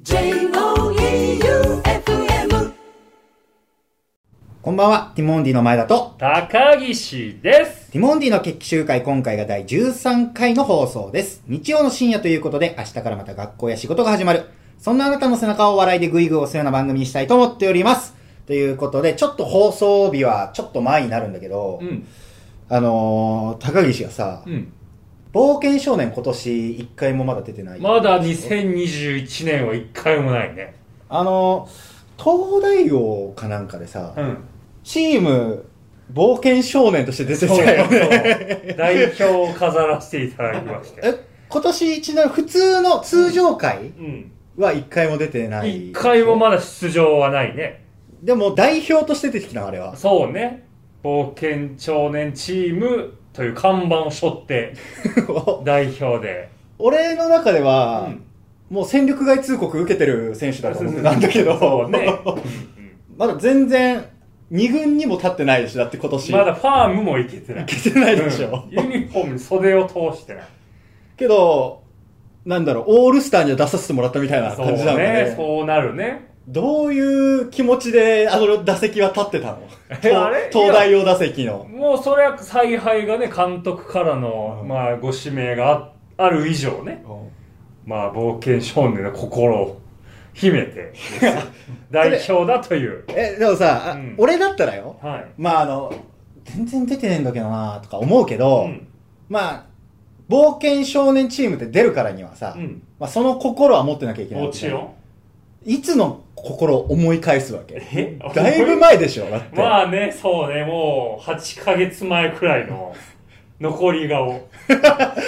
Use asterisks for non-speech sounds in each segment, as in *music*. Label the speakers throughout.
Speaker 1: J-O-E-U-F-M
Speaker 2: こんばんは、ティモンディの前田と、
Speaker 3: 高岸です。
Speaker 2: ティモンディの決起集会今回が第13回の放送です。日曜の深夜ということで、明日からまた学校や仕事が始まる。そんなあなたの背中を笑いでグイグイ押すような番組にしたいと思っております。ということで、ちょっと放送日はちょっと前になるんだけど、
Speaker 3: ん。
Speaker 2: あのー、高岸がさ、
Speaker 3: うん。
Speaker 2: 冒険少年今年一回もまだ出てない。
Speaker 3: まだ2021年は一回もないね。
Speaker 2: あのー、東大王かなんかでさ、
Speaker 3: ん。
Speaker 2: チーム、冒険少年として出てたよね。
Speaker 3: そう代表を飾らせていただきまして。
Speaker 2: え、今年ちなみに普通の通常回
Speaker 3: うん。
Speaker 2: は一回も出てない。
Speaker 3: 一回もまだ出場はないね。
Speaker 2: でも代表として出てきたのあれは。
Speaker 3: そうね。冒険少年チームという看板を背負って *laughs* 代表で。
Speaker 2: 俺の中では、
Speaker 3: うん
Speaker 2: もう戦力外通告受けてる選手だと思ってたんだけど、
Speaker 3: そうね。*laughs*
Speaker 2: まだ全然二軍にも立ってないでしょ、だって今年。
Speaker 3: まだファームもいけてない。
Speaker 2: いけてないでしょ。
Speaker 3: うんユニフォームに袖を通してない。
Speaker 2: けど、なんだろう、オールスターには出させてもらったみたいな
Speaker 3: そう
Speaker 2: 感じなので、
Speaker 3: ね。そうなるね。
Speaker 2: どういう気持ちであの打席は立ってたの？*laughs* 東東大王打席の。
Speaker 3: もうそれは采配がね、監督からの、
Speaker 2: うん。
Speaker 3: まあ、ご指名があある以上ね、まあ、冒険少年の心を秘めて *laughs* 代表だという。
Speaker 2: え、でもさ、あ
Speaker 3: うん。
Speaker 2: 俺だったらよ、
Speaker 3: はい。
Speaker 2: まああの、全然出てねえんだけどなとか思うけど、
Speaker 3: うん。
Speaker 2: まあ、冒険少年チームって出るからにはさ、
Speaker 3: うん。
Speaker 2: まあその心は持ってなきゃいけない。
Speaker 3: もちろん。
Speaker 2: いつの心を思い返すわけ
Speaker 3: え？
Speaker 2: だいぶ前でしょだって。
Speaker 3: まあね、そうね、もう、8ヶ月前くらいの *laughs* 残り顔。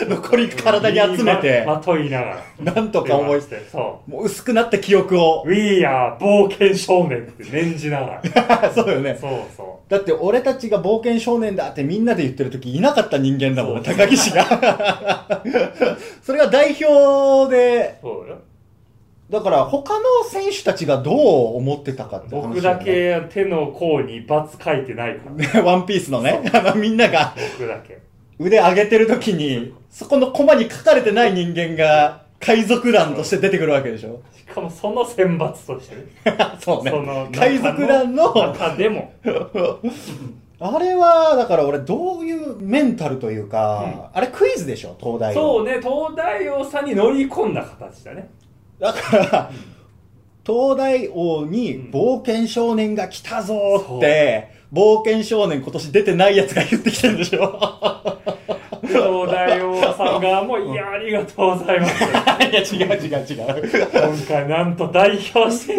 Speaker 2: 残り体に集めて、
Speaker 3: ままといながら。
Speaker 2: なんとか思い
Speaker 3: してそ
Speaker 2: もう薄くなった記憶を
Speaker 3: う。。We are 冒険少年って念じながら。*laughs*
Speaker 2: そうよね。
Speaker 3: そうそ
Speaker 2: だって俺たちが冒険少年だってみんなで言ってる時いなかった人間だもんね、高岸が。*laughs* それが代表で
Speaker 3: う。、そうよ。
Speaker 2: だから他の選手たちがどう思ってたかって話
Speaker 3: 僕だけ手の甲に罰書いてないから。
Speaker 2: ね *laughs* ワンピースのね、あのみんなが
Speaker 3: 僕だけ。
Speaker 2: 腕上げてる時に、そこのコマに書かれてない人間が海賊団として出てくるわけでしょ
Speaker 3: しかもその選抜として *laughs* ね。
Speaker 2: そうね
Speaker 3: その。
Speaker 2: 海賊団の、
Speaker 3: 中でも。*laughs*
Speaker 2: あれは、だから俺どういうメンタルというか、あれクイズでしょ、東大王。
Speaker 3: そうね、東大王さんに乗り込んだ形だね。
Speaker 2: だから、東大王に冒険少年が来たぞーって、冒険少年今年出てないやつが言ってきてるんでしょ
Speaker 3: 東大王さん側も、いや、ありがとうございます。
Speaker 2: いや、違う違う違う。
Speaker 3: 今回なんと代表して、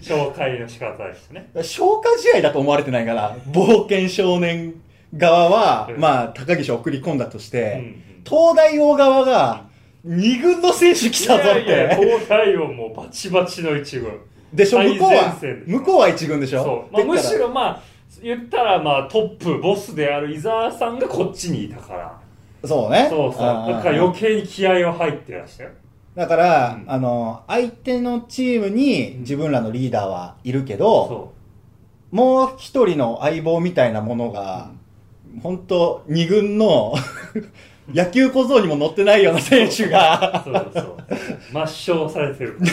Speaker 3: 紹介の仕方でしたね。
Speaker 2: 消化試合だと思われてないから、冒険少年側は、
Speaker 3: うん
Speaker 2: まあ、高岸を送り込んだとして、
Speaker 3: うんうん
Speaker 2: 東大王側が、二軍の選手来
Speaker 3: い
Speaker 2: たぞっ
Speaker 3: やいや、
Speaker 2: て。
Speaker 3: 東大王もバチバチの一軍。
Speaker 2: でしょ、向こうは向こうは一軍でしょ？
Speaker 3: そう。まあ、むしろまあ、言ったらまあトップ、ボスである伊沢さんがこっちにいたから。
Speaker 2: そうね。
Speaker 3: そうそう。だから余計に気合は入ってらっしゃる。
Speaker 2: だから、
Speaker 3: うん
Speaker 2: あの、相手のチームに自分らのリーダーはいるけど、
Speaker 3: そ
Speaker 2: もう一人の相棒みたいなものが、本当二軍の野球小僧にも乗ってないような選手
Speaker 3: う。
Speaker 2: が、
Speaker 3: そうそう。抹消されてるね。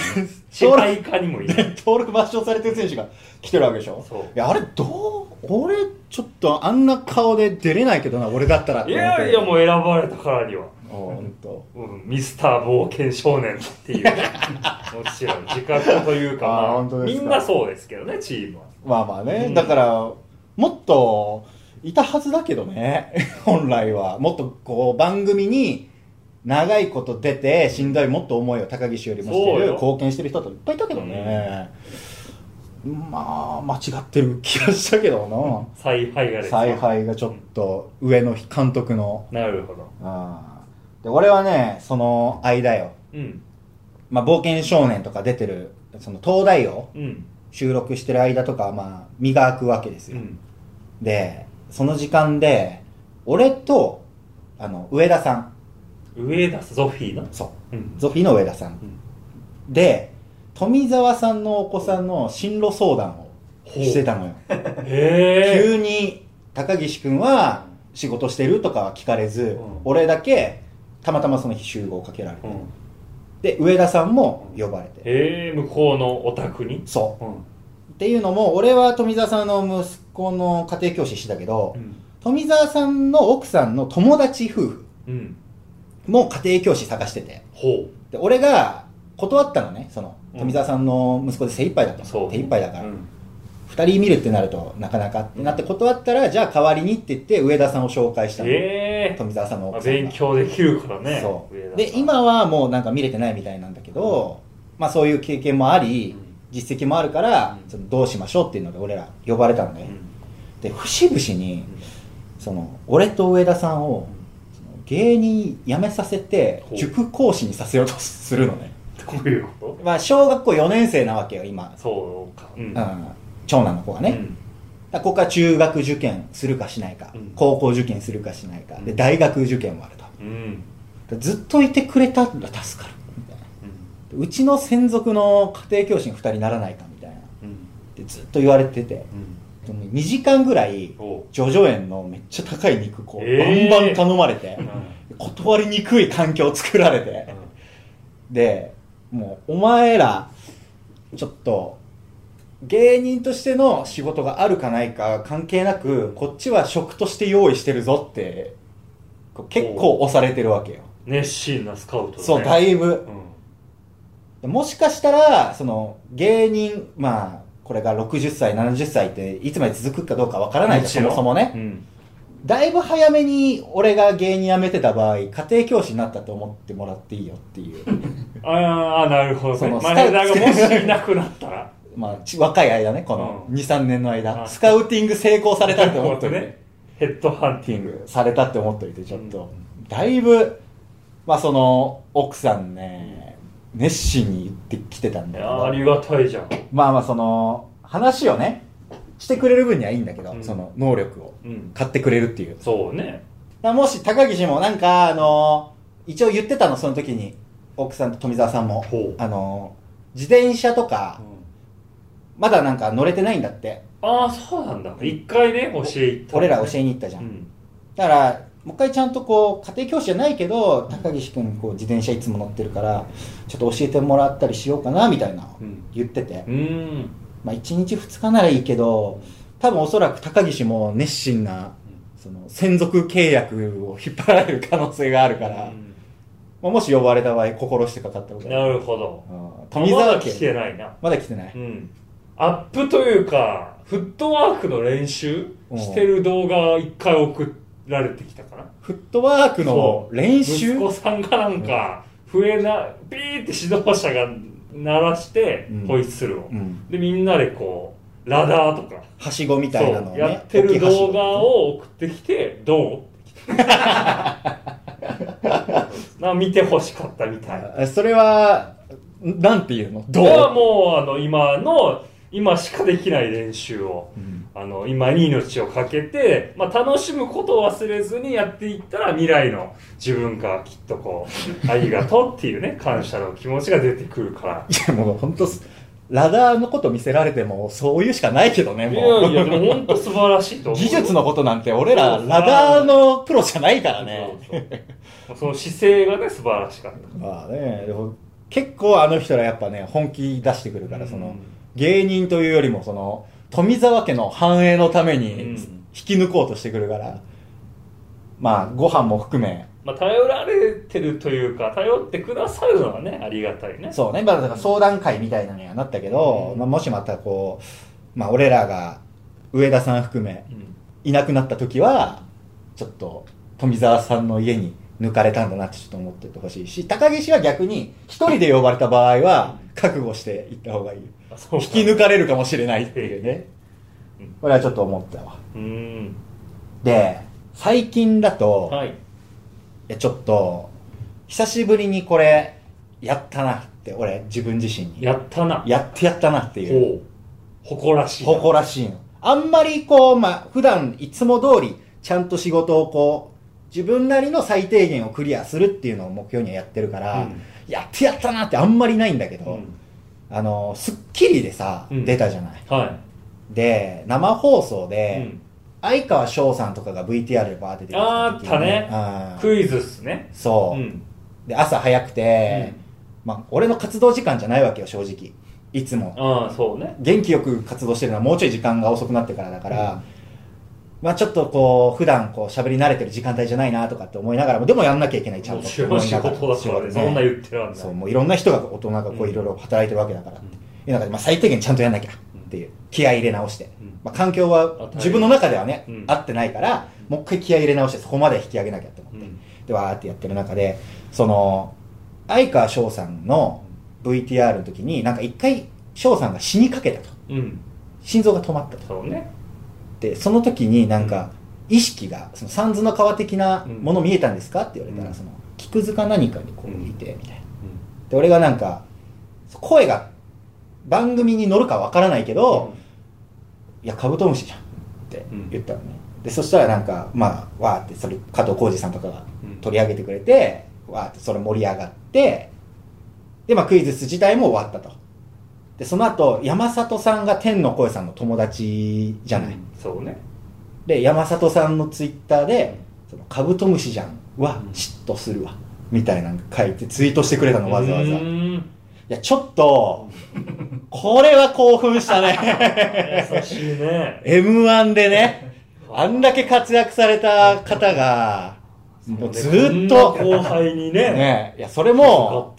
Speaker 3: 支配下にもいる。
Speaker 2: 登録抹消されてる選手が来てるわけでしょ？
Speaker 3: そう
Speaker 2: いや、あれどう、俺、ちょっとあんな顔で出れないけどな、俺だったら
Speaker 3: い。やいや、もう選ばれたからには。
Speaker 2: ほんと。
Speaker 3: うん、ミスター冒険少年っていうね。*laughs* もちろん自覚というか、まあ、
Speaker 2: 本当ですか
Speaker 3: みんなそうですけどね、チームは。
Speaker 2: まあまあね、
Speaker 3: うん
Speaker 2: だから、もっと、いたはずだけどね、*laughs* 本来は。もっとこう、番組に、長いこと出て、しんどいもっと思いを高岸よりもしてる、貢献してる人といっぱいいたけどね。まあ、間違ってる気がしたけど
Speaker 3: 采配が
Speaker 2: な。
Speaker 3: です
Speaker 2: 采配がちょっと上の監督の。
Speaker 3: なるほど。
Speaker 2: あーで俺はね、その間よ。
Speaker 3: うん。
Speaker 2: まあ、冒険少年とか出てる、その東大王
Speaker 3: うん。
Speaker 2: 収録してる間とかは、まあ、身が空くわけですよ。
Speaker 3: うん。
Speaker 2: で、その時間で、俺と、あの、上田さん。
Speaker 3: 上田ゾフィーの。
Speaker 2: そう。
Speaker 3: うん。
Speaker 2: ゾフィーの上田さん。で、富澤さんのお子さんの進路相談をしてたのよ。*laughs*
Speaker 3: へえ。
Speaker 2: 急に、高岸くんは仕事してるとかは聞かれず、
Speaker 3: ん
Speaker 2: 俺だけ、たまたまその日集合かけられて。
Speaker 3: うん。
Speaker 2: で上田さんも呼ばれて
Speaker 3: へえ向こうのお宅に？
Speaker 2: そう
Speaker 3: うん
Speaker 2: っていうのも俺は富澤さんの息子の家庭教師してたけど、富澤さんの奥さんの友達夫婦
Speaker 3: うん。
Speaker 2: も家庭教師探してて。
Speaker 3: ほ
Speaker 2: で俺が断ったのねその
Speaker 3: うん。
Speaker 2: 富澤さんの息子で精一杯だったの、
Speaker 3: うそう。
Speaker 2: 手一杯だから、
Speaker 3: うん。
Speaker 2: 二人見るってなるとなかなかってなって断ったらじゃあ代わりにって言って上田さんを紹介したの、
Speaker 3: ええ。
Speaker 2: 富澤さんの
Speaker 3: まあ
Speaker 2: 奥さんが。
Speaker 3: 勉強できるからね
Speaker 2: そう。で今はもうなんか見れてないみたいなんだけど、まあそういう経験もあり、
Speaker 3: うん
Speaker 2: 実績もあるから、
Speaker 3: うん。
Speaker 2: そのどうしましょうっていうので俺ら呼ばれたのね、
Speaker 3: うん。
Speaker 2: で節々にその俺と上田さんを芸人辞めさせて塾講師にさせようとするのね、
Speaker 3: どういうこ
Speaker 2: まあ小学校4年生なわけよ今。
Speaker 3: と、そうか。うん。
Speaker 2: うん、長男の子がね、だからここから中学受験するかしないか、
Speaker 3: うん。
Speaker 2: 高校受験するかしないか、で
Speaker 3: うん。
Speaker 2: 大学受験もあると。ずっといてくれたら助かる
Speaker 3: うん
Speaker 2: うちの専属の家庭教師に2人ならないかみたいな。
Speaker 3: うん。
Speaker 2: ってずっと言われてて。でも2時間ぐらい
Speaker 3: おう。
Speaker 2: ジョジョ園のめっちゃ高い肉こう、
Speaker 3: えー。
Speaker 2: バンバン頼まれて、
Speaker 3: うん。
Speaker 2: 断りにくい環境を作られて、でもうお前らちょっと芸人としての仕事があるかないか関係なくこっちは職として用意してるぞって結構押されてるわけよ。
Speaker 3: 熱心なスカウトだね。
Speaker 2: そうだいぶ。
Speaker 3: うん
Speaker 2: もしかしたらその芸人まあこれが60歳70歳っていつまで続くかどうかわからないじゃんそ
Speaker 3: も
Speaker 2: そもね、
Speaker 3: うん。
Speaker 2: だいぶ早めに俺が芸人辞めてた場合家庭教師になったと思ってもらっていいよっていう。*laughs*
Speaker 3: ああなるほどね。
Speaker 2: その
Speaker 3: マネージャーがもしいなくなったら。*laughs*
Speaker 2: まあち若い間ねこの
Speaker 3: うん。
Speaker 2: 23年の間。
Speaker 3: あ
Speaker 2: スカウティング成功されたって思っといて、
Speaker 3: ね *laughs* ヘッドハンティング。
Speaker 2: されたって思っといてちょっと、だいぶまあその奥さんね熱心に言ってきてたん
Speaker 3: い
Speaker 2: だけど
Speaker 3: やありがたいじゃん。
Speaker 2: まあまあその話をねしてくれる分にはいいんだけど、
Speaker 3: うん。
Speaker 2: その能力を
Speaker 3: うん。
Speaker 2: 買ってくれるっていう。
Speaker 3: そうね。
Speaker 2: だからもし高岸もなんかあの一応言ってたのその時に奥さんと富澤さんも。あの自転車とかまだなんか乗れてないんだって。
Speaker 3: ああそうなんだ。一回ね教え行った
Speaker 2: 俺ら教えに行ったじゃん、
Speaker 3: うん。
Speaker 2: だからもう一回ちゃんとこう家庭教師じゃないけど高岸君こう自転車いつも乗ってるからちょっと教えてもらったりしようかなみたいな
Speaker 3: うん。
Speaker 2: 言ってて、
Speaker 3: うん。
Speaker 2: まあ1日2日ならいいけど多分おそらく高岸も熱心なその専属契約を引っ張られる可能性があるから、まあ、もし呼ばれた場合心してかかったこと
Speaker 3: なるほど。
Speaker 2: うん富澤家。
Speaker 3: まだ来てないな。
Speaker 2: まだ来てない、
Speaker 3: うん。アップというかフットワークの練習してる動画一回送られてきたかな？
Speaker 2: フットワークの練習？
Speaker 3: 息子さんがなんか笛なピーって指導者が鳴らして
Speaker 2: うん。
Speaker 3: ホイッスルを、
Speaker 2: うん。
Speaker 3: でみんなでこうラダーとか
Speaker 2: はしごみたいなのをね
Speaker 3: やってる動画
Speaker 2: 大
Speaker 3: を送ってきてどう？な見てほしかったみたい
Speaker 2: きい橋それはなんていうの？どう？
Speaker 3: もうあの今の今しかできない練習を。
Speaker 2: うん
Speaker 3: あの今に命をかけて、まあ、楽しむことを忘れずにやっていったら未来の自分がきっとこうありがとうっていうね *laughs* 感謝の気持ちが出てくるから。
Speaker 2: いやもう本当ラダーのこと見せられてもそういうしかないけどね
Speaker 3: い
Speaker 2: もう。
Speaker 3: やいやでも本当素晴らしいと思う
Speaker 2: 技術のことなんて俺らラダーのプロじゃないからね。
Speaker 3: そう。そうその姿勢がね素晴らしかった。
Speaker 2: まあね結構あの人らやっぱね本気出してくるから、その
Speaker 3: うん
Speaker 2: 芸人というよりもその富澤家の繁栄のために
Speaker 3: うん。
Speaker 2: 引き抜こうとしてくるから、まあご飯も含め。
Speaker 3: まあ、頼られてるというか頼ってくださるのはねありがたいね。
Speaker 2: そうね、まあ、だから相談会みたいなのにはなったけど、
Speaker 3: うん。
Speaker 2: まあ、もしまたこう、まあ、俺らが上田さん含め
Speaker 3: うん。
Speaker 2: いなくなった時はちょっと富澤さんの家に抜かれたんだなってちょっと思っててほしいし高岸は逆に一人で呼ばれた場合は覚悟して行った方がいい。引き抜かれるかもしれないっていうね。
Speaker 3: うん。
Speaker 2: これはちょっと思ったわ。
Speaker 3: うん。
Speaker 2: で最近だと、
Speaker 3: はい。
Speaker 2: いやちょっと久しぶりにこれやったなって俺自分自身に。
Speaker 3: やったな。
Speaker 2: やってやったなっていう。
Speaker 3: 誇らしいな。
Speaker 2: 誇らしいの。あんまりこうまあ普段いつも通りちゃんと仕事をこう自分なりの最低限をクリアするっていうのを目標にはやってるから、
Speaker 3: うん
Speaker 2: やってやったなってあんまりないんだけど、
Speaker 3: うん。
Speaker 2: あの『スッキリ』でさ、
Speaker 3: うん。
Speaker 2: 出たじゃない？
Speaker 3: は
Speaker 2: で生放送
Speaker 3: い、う
Speaker 2: で、
Speaker 3: ん。
Speaker 2: 相川翔さんとかが VTR でバーって出てきた時に
Speaker 3: あったね。クイズっすね。
Speaker 2: そう。う、
Speaker 3: ん。
Speaker 2: で朝早くて、まあ、俺の活動時間じゃないわけよ、正直。いつも。
Speaker 3: ああそうね。
Speaker 2: 元気よく活動してるのはもうちょい時間が遅くなってからだから、まあちょっとこう、普段こう喋り慣れてる時間帯じゃないなとかって思いながらも、でもやんなきゃいけない、ちゃんと。
Speaker 3: 仕事だからそんな言ってるわ
Speaker 2: そう、もういろんな人が、大人がこ
Speaker 3: う
Speaker 2: うんいろいろ働いてるわけだからって。いう中で、まあ最低限ちゃんとやんなきゃっていう、気合い入れ直して。
Speaker 3: うん
Speaker 2: まあ環境は自分の中ではね、
Speaker 3: うん
Speaker 2: 合ってないから、もう一回気合い入れ直してそこまで引き上げなきゃって思って。
Speaker 3: うん
Speaker 2: で、わーってやってる中で、その、相川翔さんの VTR の時に、なんか一回翔さんが死にかけたと。
Speaker 3: うん
Speaker 2: 心臓が止まったと。
Speaker 3: そうね
Speaker 2: で、その時になんか、意識が、その三途の川的なもの見えたんですかって言われたら、
Speaker 3: うん。
Speaker 2: その、木くずか何かにこう
Speaker 3: うん
Speaker 2: いて、みたいな。で、俺がなんか、声が、番組に乗るかわからないけど、いや、カブトムシじゃんって言ったのね。で、そしたらなんか、まあ、わーって、それ、加藤浩次さんとかが
Speaker 3: うん。
Speaker 2: 取り上げてくれて、わーってそれ盛り上がって、で、まあ、クイズ自体も終わったと。で、その後、山里さんが天の声さんの友達じゃない。
Speaker 3: うんそうね
Speaker 2: で、山里さんのツイッターで、そのカブトムシじゃんは
Speaker 3: うん
Speaker 2: 嫉妬するわ。みたいなの書いてツイートしてくれたの、わざわざ。いや、ちょっと、これは興奮したね。
Speaker 3: 優しいね
Speaker 2: M1 でね、あんだけ活躍された方が、もうずーっと、
Speaker 3: 後輩にね
Speaker 2: ね、いや、それ
Speaker 3: 使
Speaker 2: も、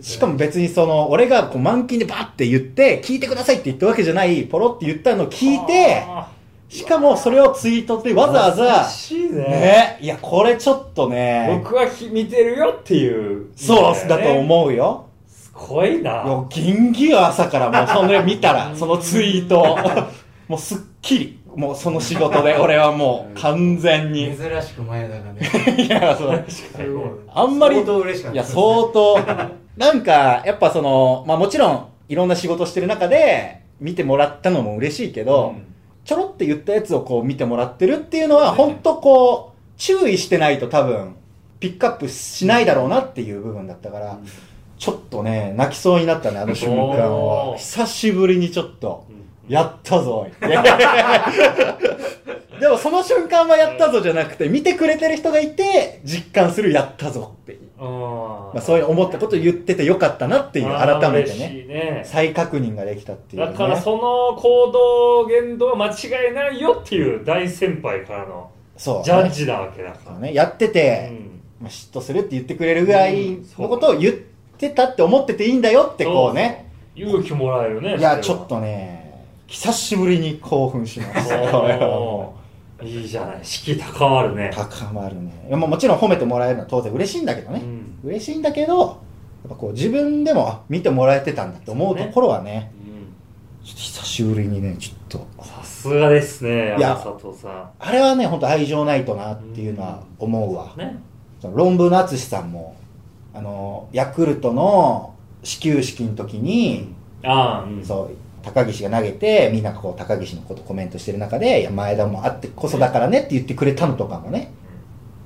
Speaker 2: しかも別にその、俺がこう満勤でバッて言って、聞いてくださいって言ったわけじゃない、ポロって言ったのを聞いて、
Speaker 3: あ
Speaker 2: しかもそれをツイートでわざわ
Speaker 3: 優
Speaker 2: ざ、
Speaker 3: しいね。
Speaker 2: ね、いや、これちょっとね、
Speaker 3: 僕はひ見てるよっていう。
Speaker 2: そうだと
Speaker 3: う
Speaker 2: 思うよ。
Speaker 3: すごいな。い
Speaker 2: や、ギンギよ、朝からもう、それ見たら、そのツイート。*laughs* もうすっきり。もうその仕事で、俺はもう完全に。
Speaker 4: 珍しく前田がね。*laughs*
Speaker 2: いや、そう。あんまり。いや、相当。なんか、やっぱその、まあもちろん、いろんな仕事してる中で、見てもらったのも嬉しいけど、
Speaker 3: うん
Speaker 2: ちょろって言ったやつをこう見てもらってるっていうのは、本当こう、注意してないと多分、ピックアップしないだろうなっていう部分だったから、ちょっとね、泣きそうになったね、あの瞬間は。久しぶりにちょっと、
Speaker 3: うん
Speaker 2: やったぞ、*laughs* でもその瞬間はやったぞじゃなくて、見てくれてる人がいて、実感するやったぞっていう。
Speaker 3: あ
Speaker 2: まあそういう思ったことを言っててよかったなっていう、改めてね、
Speaker 3: いね。
Speaker 2: 再確認ができたっていう、ね。
Speaker 3: だからその行動言動は間違いないよっていう大先輩からの
Speaker 2: そう、
Speaker 3: ジャッジなわけだから、
Speaker 2: ね、やってて、
Speaker 3: うん。
Speaker 2: まあ、嫉妬するって言ってくれるぐらいのことを言ってたって思ってていいんだよってこうね。
Speaker 3: そうそう。勇気もらえるね
Speaker 2: いや、ちょっとね、久しぶりに興奮しました。これはも
Speaker 3: おー。いいじゃない。士気高まるね。
Speaker 2: う高まるね。いやもうもちろん褒めてもらえるのは当然嬉しいんだけどね。
Speaker 3: うん。
Speaker 2: 嬉しいんだけど、やっぱこう自分でもあ見てもらえてたんだって思うところはね、
Speaker 3: うん。
Speaker 2: ちょっと久しぶりにね、ちょっと、
Speaker 3: さすがですね
Speaker 2: いや
Speaker 3: 山里さ
Speaker 2: あれはね、本当愛情ないとなっ
Speaker 3: ん
Speaker 2: ていうのは思うわ。
Speaker 3: ね。
Speaker 2: その論文の淳さんも、あの、ヤクルトの始球式の時に、
Speaker 3: ああうん。
Speaker 2: そう、高岸が投げて、みんながこう、高岸のことコメントしてる中で、いや、前田もあってこそだからねって言ってくれたのとかもね、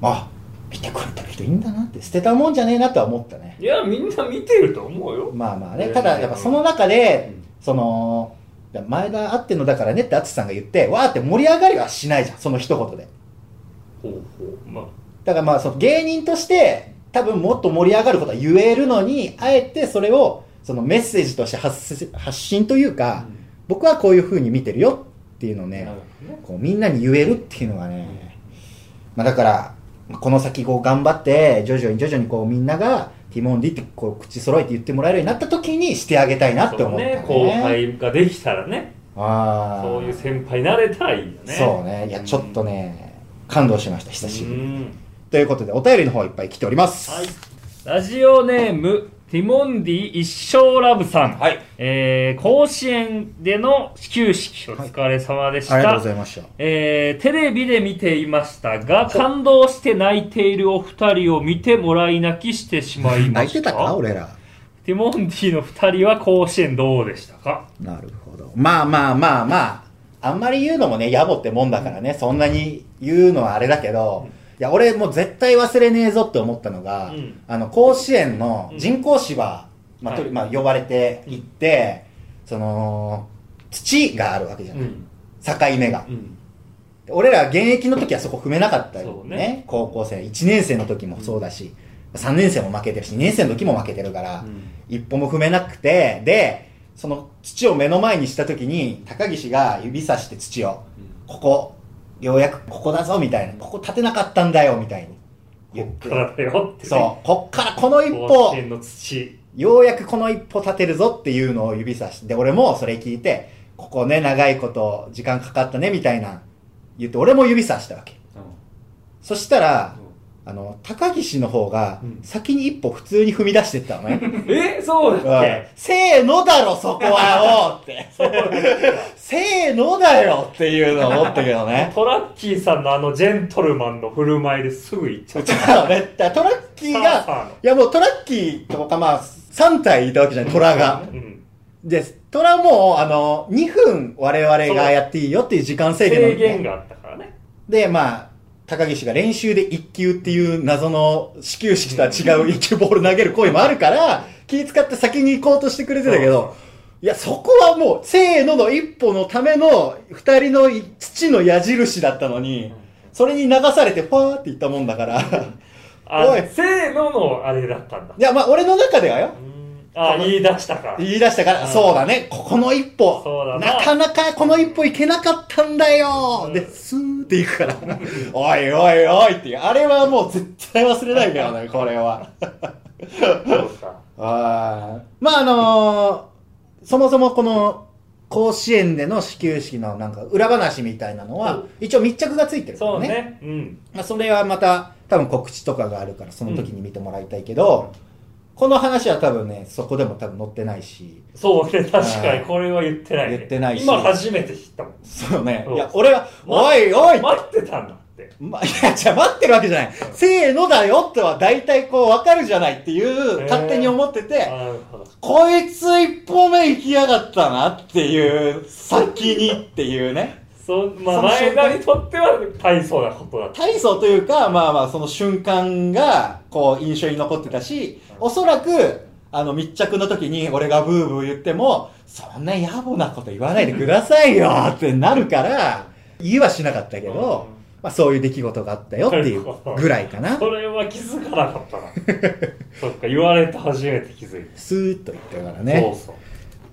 Speaker 2: あ、見てくれてる人いいんだなって、捨てたもんじゃねえなとは思ったね。
Speaker 3: いやみんな見てると思うよ。
Speaker 2: まあまあね、
Speaker 3: うん
Speaker 2: ただやっぱその中で
Speaker 3: うん、
Speaker 2: その、前田あってんのだからねって淳さんが言って、わーって盛り上がりはしないじゃん、その一言で。
Speaker 3: ほうほう。まあ。
Speaker 2: だからまあその芸人として多分もっと盛り上がることは言えるのに、あえてそれをそのメッセージとして発せ発信というか、僕はこういう風に見てるよっていうのをね
Speaker 3: ね
Speaker 2: こうみんなに言えるっていうのがね、まあだから、まあこの先こう頑張って、徐々に徐々にこうみんなが、ティモンディってこう口揃えて言ってもらえるようになった時にしてあげたいなって思ったね。
Speaker 3: ね後輩ができたらね
Speaker 2: ああ。
Speaker 3: そういう先輩になれたらいいよね
Speaker 2: そうね。いや、ちょっとね、感動しました、久しぶりということで、お便りの方いっぱい来ております。
Speaker 3: はい。ラジオネーム、ティモンディ一生ラブさん。
Speaker 2: はい。
Speaker 3: えー、甲子園での始球式、お疲れ様でした。
Speaker 2: ありがとうございました。
Speaker 3: えー、テレビで見ていましたが、感動して泣いているお二人を見てもらい泣きしてしまいま
Speaker 2: 泣い
Speaker 3: した。*laughs*
Speaker 2: てたか？俺ら。
Speaker 3: ティモンディの二人は甲子園どうでしたか？
Speaker 2: なるほど。まあまあまあまあ、あんまり言うのもね、野暮ってもんだからね、そんなに言うのはあれだけど、いや、俺もう絶対忘れねえぞって思ったのが、
Speaker 3: うん
Speaker 2: あの、甲子園の人工芝、まあ、とり
Speaker 3: はい
Speaker 2: まあ、呼ばれて行って、その、土があるわけじゃない。
Speaker 3: ん。
Speaker 2: 境目が。
Speaker 3: うん。
Speaker 2: 俺ら現役の時はそこ踏めなかったよね。
Speaker 3: ね
Speaker 2: 高校生、1年生の時もそうだし。3年生も負けてるし、2年生の時も負けてるから、一歩も踏めなくて、で、その土を目の前にした時に、高岸が指さして土を、ここ、ようやくここだぞ、みたいな。ここ立てなかったんだよ、みたいに言って。
Speaker 3: からだよって、ね。
Speaker 2: そう、こっからこの一
Speaker 3: 甲
Speaker 2: 歩。ようやくこの一歩立てるぞっていうのを指さして、で、俺もそれ聞いて、ここね、長いこと、時間かかったね、みたいな、言って、俺も指さしたわけ。そしたら、あの、高岸の方が
Speaker 3: うん、
Speaker 2: 先に一歩普通に踏み出してったのね。*laughs*
Speaker 3: えそうだっけ？
Speaker 2: せーのだろ、そこはよって。せーのだよっていうのを思ったけどね。*laughs*
Speaker 3: トラッキーさんのあのジェントルマンの振る舞いですぐ行っちゃった。
Speaker 2: トラッキーがいやもうトラッキーとかまあ、3体いたわけじゃない、虎が。
Speaker 3: うん。
Speaker 2: で、虎も、あの、2分我々がやっていいよっていう時間制限。
Speaker 3: 制限があったからね。
Speaker 2: で、まあ、高岸が練習で一球っていう謎の始球式とは違う一球ボール投げる行為もあるから、気使って先に行こうとしてくれてたけど、いや、そこはもう、せーのの一歩のための二人の土の矢印だったのに、それに流されて、ファーって言ったもんだから。
Speaker 3: あ *laughs*
Speaker 2: おい、
Speaker 3: せーののあれだったんだ。
Speaker 2: いや、まあ、俺の中ではよ。
Speaker 3: あ、言い出したから。
Speaker 2: 言い出したから、
Speaker 3: うん
Speaker 2: そうだね、ここの一歩。
Speaker 3: そうだな
Speaker 2: なかなかこの一歩行けなかったんだよ、
Speaker 3: うん
Speaker 2: で、スーって行くから。*laughs* おいおいおいっていう。あれはもう絶対忘れないからね、*laughs* これは。
Speaker 3: そうか。*laughs*
Speaker 2: あーまあ、あのーそもそもこの、甲子園での始球式のなんか裏話みたいなのは、一応密着がついてるから
Speaker 3: そうね。うん。
Speaker 2: まあ、それはまた多分告知とかがあるからその時に見てもらいたいけど、この話は多分ねそこでも多分載ってないし
Speaker 3: そうね、確かにこれは言ってないね。
Speaker 2: 言ってないし
Speaker 3: 今初めて知ったもん。
Speaker 2: そうねいや俺は「
Speaker 3: ま
Speaker 2: おいおい!」
Speaker 3: 待ってたんだって。
Speaker 2: ま、いや、じゃあ待ってるわけじゃない。せーのだよっては大体こう分かるじゃないっていう、勝手に思ってて。こいつ一歩目行きやがったなっていう、先にっていうね。*laughs*
Speaker 3: そう、まあ前田にとっては大層なことだった。
Speaker 2: 体操というか、まあまあその瞬間が、こう印象に残ってたし、おそらく、あの密着の時に俺がブーブー言っても、そんな野暮なこと言わないでくださいよってなるから、言いはしなかったけど、まあそういう出来事があったよっていうぐらいかな。
Speaker 3: それは気づかなかったな。*laughs* そっか、言われて初めて気づいた。
Speaker 2: スーッと言ったからね。
Speaker 3: そうそう。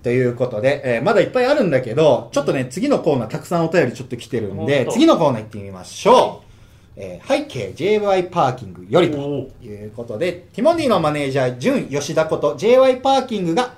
Speaker 2: ということで、えーまだいっぱいあるんだけど、ちょっとね、次のコーナーたくさんお便りちょっと来てるんで次のコーナー行ってみましょう。えー背景 JY パーキングよりと
Speaker 3: お
Speaker 2: いうことで、ティモンディのマネージャー、純吉田こと JY パーキングが、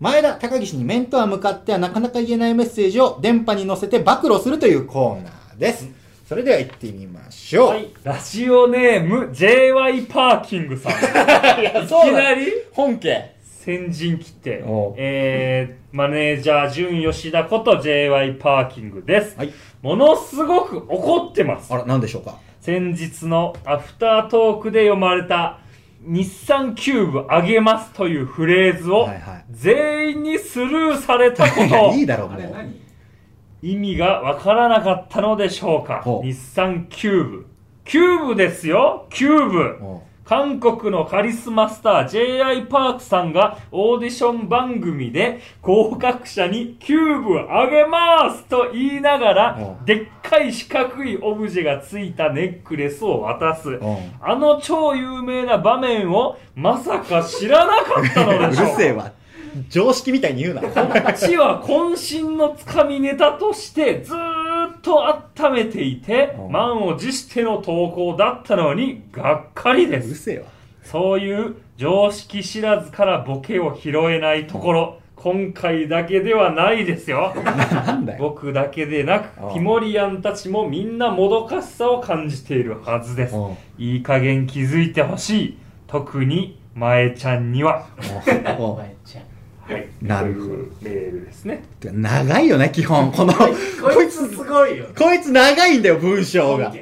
Speaker 2: 前田高岸に面とは向かってはなかなか言えないメッセージを電波に乗せて暴露するというコーナーです。それでは行ってみましょう。
Speaker 3: はい。ラジオネーム、JY パーキングさん。*laughs* いきなり？
Speaker 2: 本家。
Speaker 3: 先陣切ってえー、マネージャー、純吉田こと JY パーキングです。
Speaker 2: はい。
Speaker 3: ものすごく怒ってます
Speaker 2: あ。ら、何でしょうか？
Speaker 3: 先日のアフタートークで読まれた日産キューブあげますというフレーズを
Speaker 2: はいはい。
Speaker 3: 全員にスルーされたこと。*laughs*
Speaker 2: いいだろう、もう。
Speaker 3: 意味がわからなかったのでしょうか？
Speaker 2: ほう。
Speaker 3: 日産キューブ。キューブですよ。キューブ韓国のカリスマスター J.I. パークさんがオーディション番組で合格者にキューブあげますと言いながら
Speaker 2: うん
Speaker 3: でっかい四角いオブジェがついたネックレスを渡す
Speaker 2: うん
Speaker 3: あの超有名な場面をまさか知らなかったの
Speaker 2: うる
Speaker 3: でしょう *laughs* か
Speaker 2: せえわ。常識みたいに言うな。*laughs*
Speaker 3: こっちは渾身のつかみネタとしてずーっと温めていて
Speaker 2: うん
Speaker 3: 満を持しての投稿だったのにがっかりです
Speaker 2: うるせえわ。
Speaker 3: そういう常識知らずからボケを拾えないところ、今回だけではないですよ。
Speaker 2: なんだよ。
Speaker 3: 僕だけでなく、
Speaker 2: うん
Speaker 3: ティモリアンたちもみんなもどかしさを感じているはずです。
Speaker 2: うん
Speaker 3: いい加減気づいてほしい。特に、前ちゃんには。
Speaker 2: おう
Speaker 4: 前ちゃん
Speaker 3: はい。
Speaker 2: なるほど
Speaker 3: メールですね。
Speaker 2: 長いよね、基本。この、
Speaker 4: こいつすごいよ
Speaker 2: こいつ長いんだよ、文章が。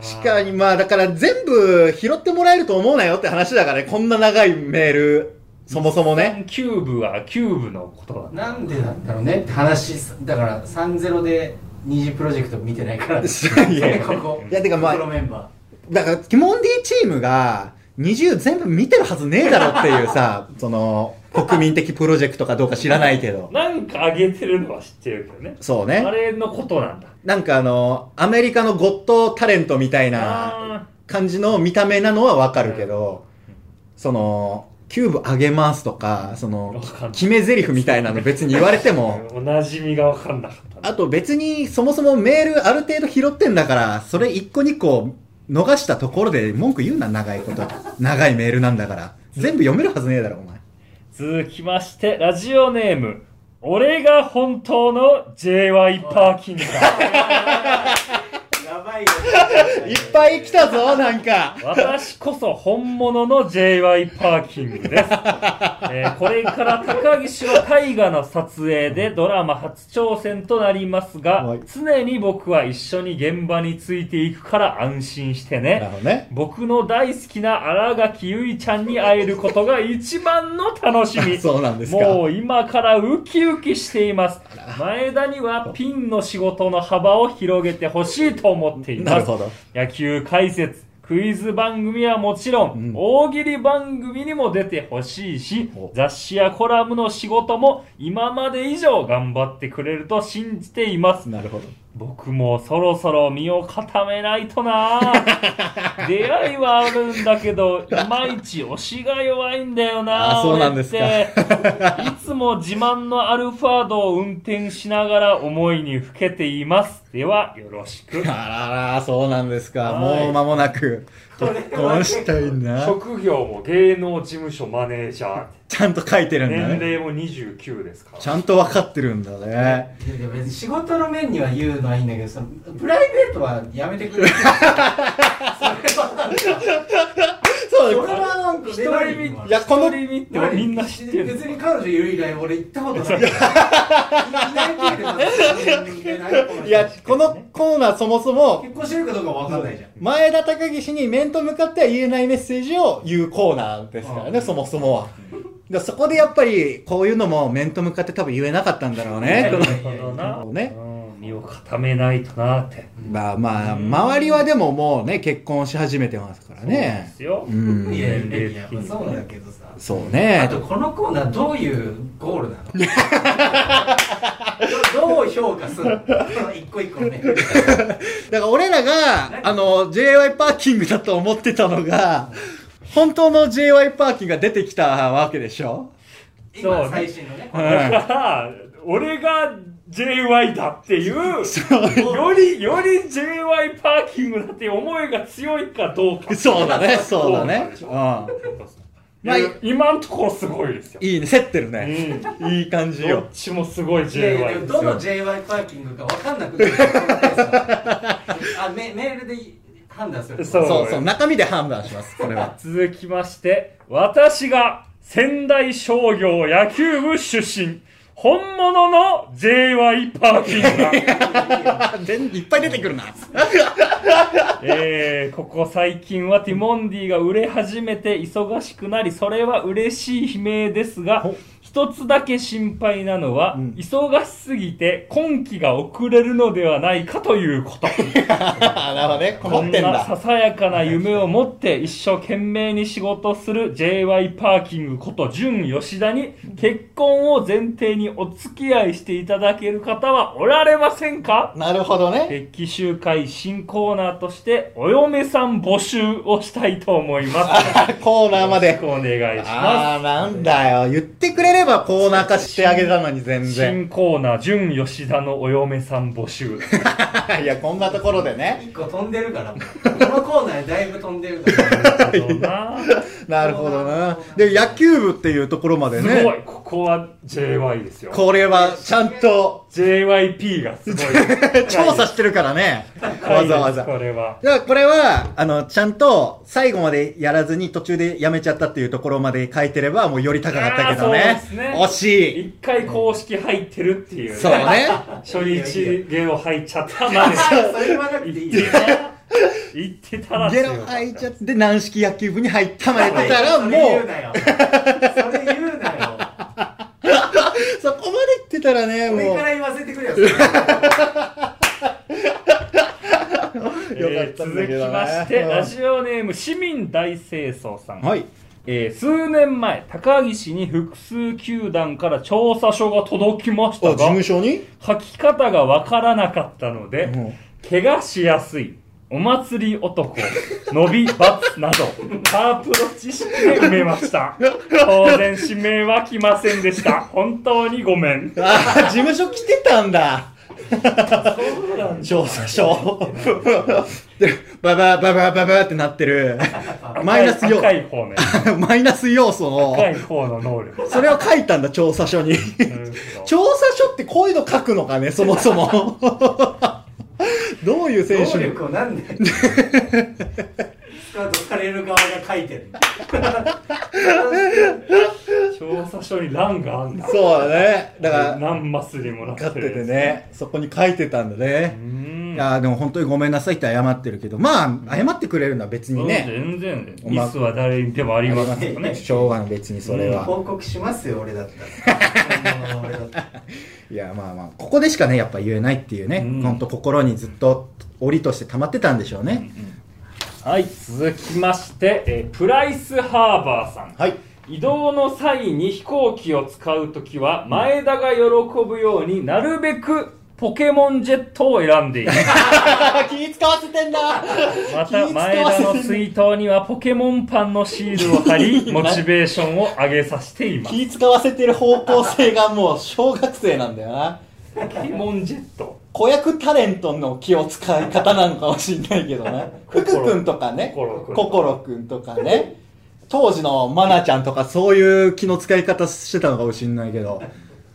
Speaker 2: し *laughs* かに、まあ、だから全部拾ってもらえると思うなよって話だからね、こんな長いメール、そもそもね。
Speaker 3: キューブはキューブのことだ。
Speaker 4: なんでなんだろうねって話だから3-0で二次プロジェクト見てないから *laughs*
Speaker 2: いや
Speaker 4: ここ
Speaker 2: いやてかまあ
Speaker 4: ここのメンバ
Speaker 2: だから、ティモンディチームが、20全部見てるはずねえだろっていうさ、*laughs* その、国民的プロジェクトかどうか知らないけど。
Speaker 3: なんか上げてるのは知ってるけどね。
Speaker 2: そうね
Speaker 3: あ。れのことなんだ。
Speaker 2: なんかあの、アメリカのゴッドタレントみたいな
Speaker 3: あ
Speaker 2: 感じの見た目なのはわかるけど、その、キューブ上げますとか、その決め台詞みたいなの別に言われても、*laughs*
Speaker 3: おなじみが分かんなかった
Speaker 2: あと別にそもそもメールある程度拾ってんだから、それ一個二個逃したところで文句言うな、長いこと。長いメールなんだから。全部読めるはずねえだろ、お前。
Speaker 3: 続きましてラジオネーム俺が本当の JY パーキングだ *laughs*
Speaker 4: い
Speaker 2: っぱい来たぞ、*laughs* なんか。
Speaker 3: 私こそ本物の JY パーキングです、えーこれから高岸は大河の撮影でドラマ初挑戦となりますが、
Speaker 2: はい
Speaker 3: 常に僕は一緒に現場についていくから安心して
Speaker 2: なる
Speaker 3: ね
Speaker 2: ね。
Speaker 3: 僕の大好きな新垣結衣ちゃんに会えることが一番の楽しみ *laughs*
Speaker 2: そうなんですか。
Speaker 3: もう今からウキウキしています。前田にはピンの仕事の幅を広げてほしいと思っています。
Speaker 2: なるほど。
Speaker 3: 野球解説、クイズ番組はもちろん、
Speaker 2: うん
Speaker 3: 大喜利番組にも出てほしいし
Speaker 2: お、
Speaker 3: 雑誌やコラムの仕事も今まで以上頑張ってくれると信じています。
Speaker 2: なるほど。
Speaker 3: 僕もそろそろ身を固めないとな *laughs* 出会いはあるんだけど、いまいち推しが弱いんだよな
Speaker 2: あそうなんです
Speaker 3: いつも自慢のアルファードを運転しながら思いにふけています。では、よろしく。
Speaker 2: あらら、そうなんですか。
Speaker 3: はい
Speaker 2: もう間もなく、結婚したいな。
Speaker 3: 職業も芸能事務所マネージャー。
Speaker 2: ちゃんと書いてるんだね。
Speaker 3: 年齢も29ですから。
Speaker 2: ちゃんと分かってるんだね。
Speaker 4: いやいや別に仕事の面には言うのはいいんだけどそのプライベートはやめてくれ *laughs* それは
Speaker 2: そう
Speaker 4: それはなんか
Speaker 3: 一人見、
Speaker 2: いやこの
Speaker 3: 一人見ってみんな知ってる。
Speaker 4: 別に彼女いる以外俺行ったことない *laughs* い
Speaker 2: や、このコーナーそもそも、
Speaker 4: 結婚してるかどうかわかんないじゃん
Speaker 2: 前田高岸に面と向かっては言えないメッセージを言うコーナーですからね、
Speaker 4: うん
Speaker 2: そもそもは。そこでやっぱり、こういうのも面と向かって多分言えなかったんだろうね。この
Speaker 3: なるほどな。
Speaker 2: ね
Speaker 3: うん身を固めないとなって。
Speaker 2: まあまあ、周りはでももうね、結婚し始めてますから
Speaker 3: そうで
Speaker 2: ね。
Speaker 3: すよ。
Speaker 2: うん。
Speaker 4: いやいやいやそうだけどさ。
Speaker 2: そうね。
Speaker 4: あ。とこのコーナーどういうゴールなの？ど *laughs* どう評価する？の一個一個ね。
Speaker 2: だから俺らが、あの、JY パーキングだと思ってたのが、本当の JY パーキングが出てきたわけでしょ？
Speaker 4: 今最新のね。
Speaker 2: はい
Speaker 3: だから、*laughs* 俺が JY だっていう、より、より JY パーキングだっていう思いが強いかどうか。
Speaker 2: そうだね、そうだね。うん。まあ
Speaker 3: いや今んところすごいですよ。
Speaker 2: いいね、競ってるね。
Speaker 3: うん。
Speaker 2: いい感じ
Speaker 3: どっ
Speaker 2: よ。
Speaker 3: ちもすごい JY です
Speaker 4: どの
Speaker 3: よ。
Speaker 4: JY パーキングか分かんなくてあメメールで判断する
Speaker 3: そう
Speaker 2: そうそう、中身で判断します、これは。
Speaker 3: 続きまして、私が仙台商業野球部出身、本物の JY パーキングだ。
Speaker 2: 全いっぱい出てくるな。*laughs*
Speaker 3: えー、ここ最近はティモンディが売れ始めて忙しくなり、それは嬉しい悲鳴ですが
Speaker 2: ほ、
Speaker 3: 一つだけ心配なのは、
Speaker 2: うん
Speaker 3: 忙しすぎて今期が遅れるのではないかということ。*laughs*
Speaker 2: なるほどね、
Speaker 3: こ
Speaker 2: ん
Speaker 3: んなさ
Speaker 2: だ。
Speaker 3: さやかな夢を持って一生懸命に仕事する JY パーキングこと純吉田に結婚を前提にお付き合いしていただける方はおられませんか？
Speaker 2: なるほどね。
Speaker 3: 決起集会新コーナーとしてお嫁さん募集をしたいと思います。*laughs*
Speaker 2: コーナーまで
Speaker 3: お願いし
Speaker 2: あ
Speaker 3: ま
Speaker 2: ー、なんだよ。言ってくれればコーナー化してあげたのに全
Speaker 3: す。
Speaker 2: 然。
Speaker 3: 新コーナー、純吉田のお嫁さん募集。*laughs*
Speaker 2: いや、こんなところでね。
Speaker 4: 一個飛んでるからこのコーナーでだいぶ飛んでるから *laughs*
Speaker 3: なるほどな。
Speaker 2: で、野球部っていうところまです
Speaker 3: ごい
Speaker 2: ね。。
Speaker 3: ここは JY ですよ。
Speaker 2: これはちゃんと
Speaker 3: JYP がすごい。*laughs*
Speaker 2: 調査してるからね。わざわざ。
Speaker 3: これは。
Speaker 2: だからこれは、あの、ちゃんと最後までやらずに途中でやめちゃったっていうところまで書いてればもうより高かったけどね
Speaker 3: あーそうですね。
Speaker 2: 惜しい。
Speaker 3: 一回公式入ってるっていうね。
Speaker 2: そうね。*laughs*
Speaker 3: 初日ゲロ入っちゃったまで。
Speaker 4: それ言わなくていいよ
Speaker 3: 言ってたら
Speaker 2: ゲロ入っちゃって軟式野球部に入ったまで言ってたらも
Speaker 4: それ言う
Speaker 2: う、
Speaker 4: なよそれ言うなよ
Speaker 2: そこまで言ってたらね、もう。
Speaker 4: 俺から言わせてくれよ *laughs*
Speaker 2: よかったんだけどね
Speaker 3: えー続きまして、ラジオネーム市民大清掃さん。
Speaker 2: はい。
Speaker 3: えー数年前、高岸に複数球団から調査書が届きました
Speaker 2: あ、事
Speaker 3: が
Speaker 2: 務、所に？
Speaker 3: 書き方がわからなかったので、
Speaker 2: うん
Speaker 3: 怪我しやすい、お祭り男、伸び×など、カープの知識で埋めました。当然指名は来ませんでした。本当にごめん。
Speaker 2: ああ、事務所来てたんだ。調査書。で、ババババババってなってる。マイナス要
Speaker 3: 赤い方ね。
Speaker 2: マイナス要素の、
Speaker 3: 赤い方の能力。
Speaker 2: それを書いたんだ、調査書に。調査書ってこういうの書くのかね、そもそも。どういう選手
Speaker 4: 能
Speaker 2: に
Speaker 4: 力をなんでスカウトされる側が書いてる *laughs*
Speaker 3: 調査書に欄があんだ。
Speaker 2: そうだね。だから、
Speaker 3: 何マスにもなって
Speaker 2: ててね、そこに書いてたんだね
Speaker 3: う。ん。
Speaker 2: いやーでも本当にごめんなさいって謝ってるけど、まあ、謝ってくれるのは別にね、
Speaker 3: 全然
Speaker 2: おま
Speaker 3: ミスは誰にでもありますけどね。
Speaker 2: しょうがない、別にそれは。
Speaker 4: 報告しますよ俺だったら本物の俺だったら
Speaker 2: いや、まあまあ、ここでしかね、やっぱ言えないっていうね、
Speaker 3: うん
Speaker 2: 本当心にずっと檻として溜まってたんでしょうね。
Speaker 3: はい、続きまして、えープライスハーバーさん。
Speaker 2: はい。
Speaker 3: 移動の際に飛行機を使うときは、前田が喜ぶようになるべくポケモンジェットを選んでいる。*laughs*
Speaker 2: 気使わせてんだ *laughs*
Speaker 3: また、前田の水筒にはポケモンパンのシールを貼り、*laughs* モチベーションを上げさせています。
Speaker 2: 気使わせてる方向性がもう小学生なんだよな。
Speaker 3: ポケモンジェット。
Speaker 2: 子役タレントの気を使い方なのかもしんないけどね。*laughs* 福くんとかね。
Speaker 3: 心くん
Speaker 2: 心くんとかね。当時のマナちゃんとかそういう気の使い方してたのかもしんないけど。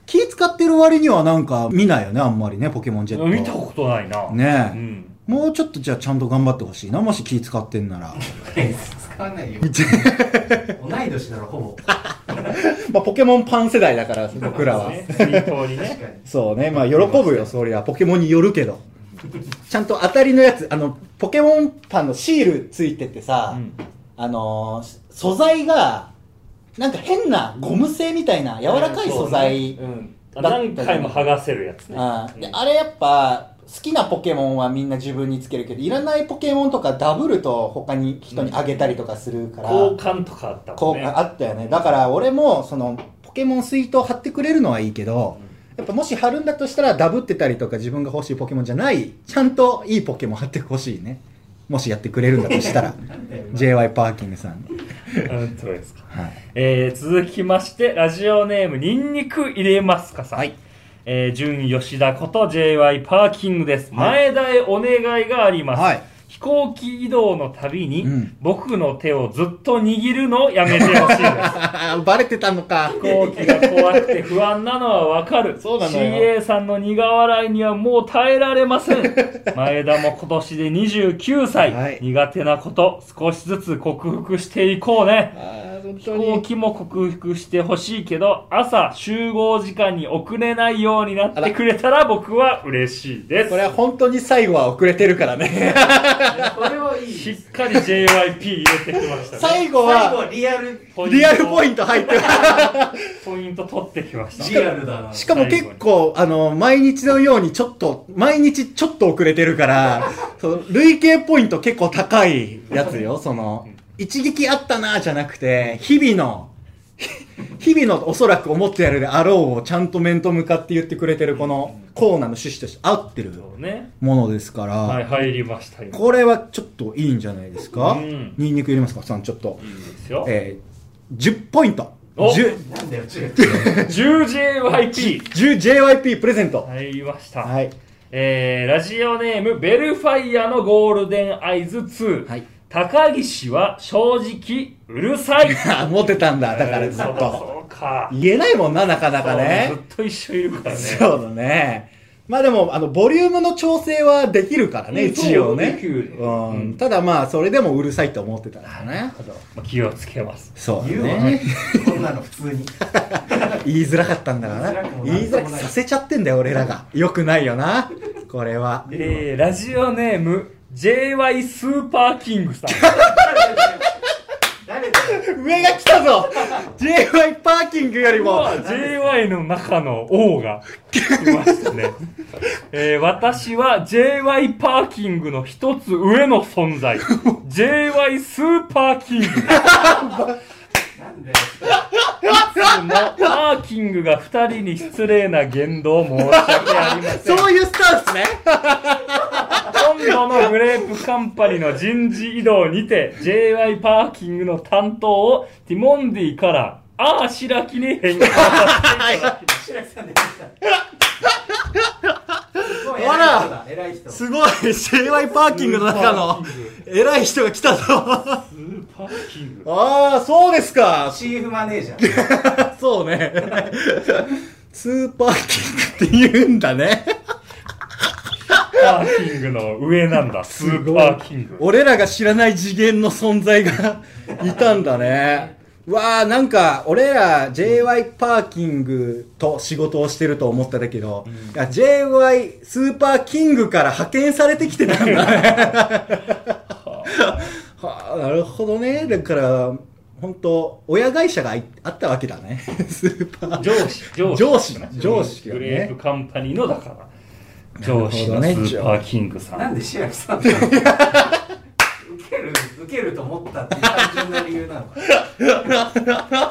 Speaker 2: 気使ってる割にはなんか見ないよね、あんまりね、ポケモンジェット。
Speaker 3: 見たことないな。
Speaker 2: ねえ
Speaker 3: うん。
Speaker 2: もうちょっとじゃあちゃんと頑張ってほしいな、もし気使ってんなら。
Speaker 4: 使わないよ *laughs* 同い年だろほぼ *laughs*
Speaker 2: まあ、ポケモンパン世代だから、*laughs* 僕らは。
Speaker 3: ね
Speaker 2: そうね、まあ喜ぶよ、そりゃ。ポケモンによるけど。ちゃんと当たりのやつ、あの、ポケモンパンのシールついててさ、
Speaker 3: うん
Speaker 2: あのー素材が、なんか変なゴム製みたいな柔らかい素材。
Speaker 3: うん。
Speaker 2: だった
Speaker 3: 何回も剥がせるやつね。
Speaker 2: ああれやっぱ、好きなポケモンはみんな自分につけるけど、いらないポケモンとかダブルと他に人にあげたりとかするから。
Speaker 3: 交換とかあったもんね。
Speaker 2: あったよね。だから俺も、その、ポケモン水筒貼ってくれるのはいいけど、やっぱもし貼るんだとしたらダブってたりとか自分が欲しいポケモンじゃない、ちゃんといいポケモン貼ってほしいね。もしやってくれるんだとしたら。*laughs* JY パーキングさん。
Speaker 3: うん、そうですか。
Speaker 2: はい。
Speaker 3: えー、続きまして、ラジオネーム、ニンニク入れますかさん。
Speaker 2: はい。
Speaker 3: えー、準吉田こと JY パーキングです。前田へお願いがあります。
Speaker 2: はい
Speaker 3: 飛行機移動のたびに、
Speaker 2: うん
Speaker 3: 僕の手をずっと握るのをやめてほしいです。*laughs*
Speaker 2: バレてたのか。
Speaker 3: 飛行機が怖くて不安なのはわかる。*laughs*
Speaker 2: そうなのよ
Speaker 3: CA さんの苦笑いにはもう耐えられません。*laughs* 前田も今年で29歳。
Speaker 2: はい
Speaker 3: 苦手なこと少しずつ克服していこうね。
Speaker 2: 本
Speaker 3: 飛行機も克服してほしいけど、朝集合時間に遅れないようになってくれたら僕は嬉しいです。
Speaker 2: これは本当に最後は遅れてるからね。
Speaker 4: これはいい
Speaker 3: しっかり JYP 入れてきましたね。
Speaker 2: 最後は、
Speaker 4: 最後はリアル
Speaker 3: ポイント
Speaker 2: リアルポイント入ってる。
Speaker 3: ポイント取ってきました。
Speaker 4: リアルだな
Speaker 2: しかも結構、あの、毎日のようにちょっと、毎日ちょっと遅れてるから、その累計ポイント結構高いやつよ。その、一撃あったなじゃなくて、日々の、日々のおそらく思ってやるであろうをちゃんと面と向かって言ってくれてるこのコーナーの趣旨として合ってる。ものですから、
Speaker 3: はい、入りました。今
Speaker 2: これはちょっといいんじゃないですか？
Speaker 3: うん
Speaker 2: ニンニク入れますかさん、ちょっと。
Speaker 3: いいですよ。
Speaker 2: えー、10ポイント。
Speaker 3: お
Speaker 2: 10、
Speaker 4: なんだよ違う *laughs*
Speaker 3: 10JYP
Speaker 2: 10JYP プレゼント。
Speaker 3: 入りました。
Speaker 2: はい。
Speaker 3: えー、ラジオネーム、ベルファイアのゴールデンアイズ2。
Speaker 2: はい。
Speaker 3: 高岸は正直うるさい。*laughs*
Speaker 2: あ、持ってたんだ。だから
Speaker 3: えーそう
Speaker 2: ずっと。
Speaker 3: そうか。
Speaker 2: 言えないもんな、なかなかね。
Speaker 3: ずっと一緒いるからね。
Speaker 2: そうだね。まあでも、あの、ボリュームの調整はできるからね、
Speaker 3: うん
Speaker 2: 一応ね。
Speaker 3: そうできる
Speaker 2: うん
Speaker 3: うん
Speaker 2: ただまあ、それでもうるさいと思ってたからね。
Speaker 3: まあ気をつけます。
Speaker 2: そう
Speaker 4: 言うわ
Speaker 2: ね。
Speaker 4: こんなの普通に *laughs*
Speaker 2: 言いづらかったんだからな。言いづらくさせちゃってんだよ、俺らが。よくないよな。これは。
Speaker 3: えー、ラジオネーム、JY スーパーキングさん。
Speaker 4: 誰だよ
Speaker 2: 上が来たぞ !JY パーキングよりも、
Speaker 3: JY の中の王が来ましたね。*laughs* えー、私は JY パーキングの一つ上の存在。JY スーパーキング。い
Speaker 4: なんで？
Speaker 3: つもパーキングが二人に失礼な言動を申し訳ありません。
Speaker 2: そういうスタンスね。
Speaker 3: と今度のグレープカンパニーの人事異動にて JY パーキングの担当をティモンディからああ白木に変更させていただきます
Speaker 4: 白木さんでした。*laughs* すごい。
Speaker 2: すごい JY パーキングの中の偉い人が来たぞ。
Speaker 3: スーパーキング
Speaker 2: ああ、そうですか。
Speaker 4: チーフマネージャー。*laughs*
Speaker 2: そうね。スーパーキングって言うんだね。
Speaker 3: パーキングの上なんだスーパーキング
Speaker 2: 俺らが知らない次元の存在がいたんだね。うわあなんか、俺ら JY パーキングと仕事をしてると思ってたけど、いや JY スーパーキングから派遣されてきてたんだね。はあ、なるほどね。だから、本当親会社がいあったわけだね。スーパー。
Speaker 3: 上司上司
Speaker 2: 上司
Speaker 3: グレープカンパニーのだから上司の
Speaker 2: ね
Speaker 3: ーパーキングさん。
Speaker 4: なんで白木さん受ける、受けると思ったっていう単純な理由なのか。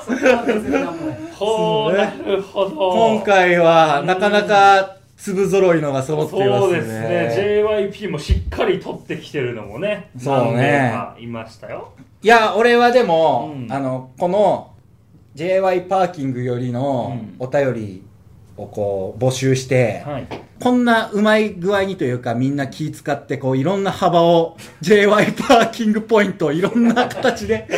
Speaker 4: そこは別になんもない。
Speaker 3: ほうなるほど。
Speaker 2: 今回は、なかなか粒揃いのが揃っていますね。
Speaker 3: そうですね。JYP もしっかり取ってきてるのもね
Speaker 2: そうね。
Speaker 3: いましたよ。
Speaker 2: いや、俺はでも、
Speaker 3: うん。
Speaker 2: あの、この JY パーキングよりの
Speaker 3: うん。
Speaker 2: お便りをこう募集して、
Speaker 3: はい
Speaker 2: こんなうまい具合にというかみんな気使ってこういろんな幅を JY パーキングポイントをいろんな形で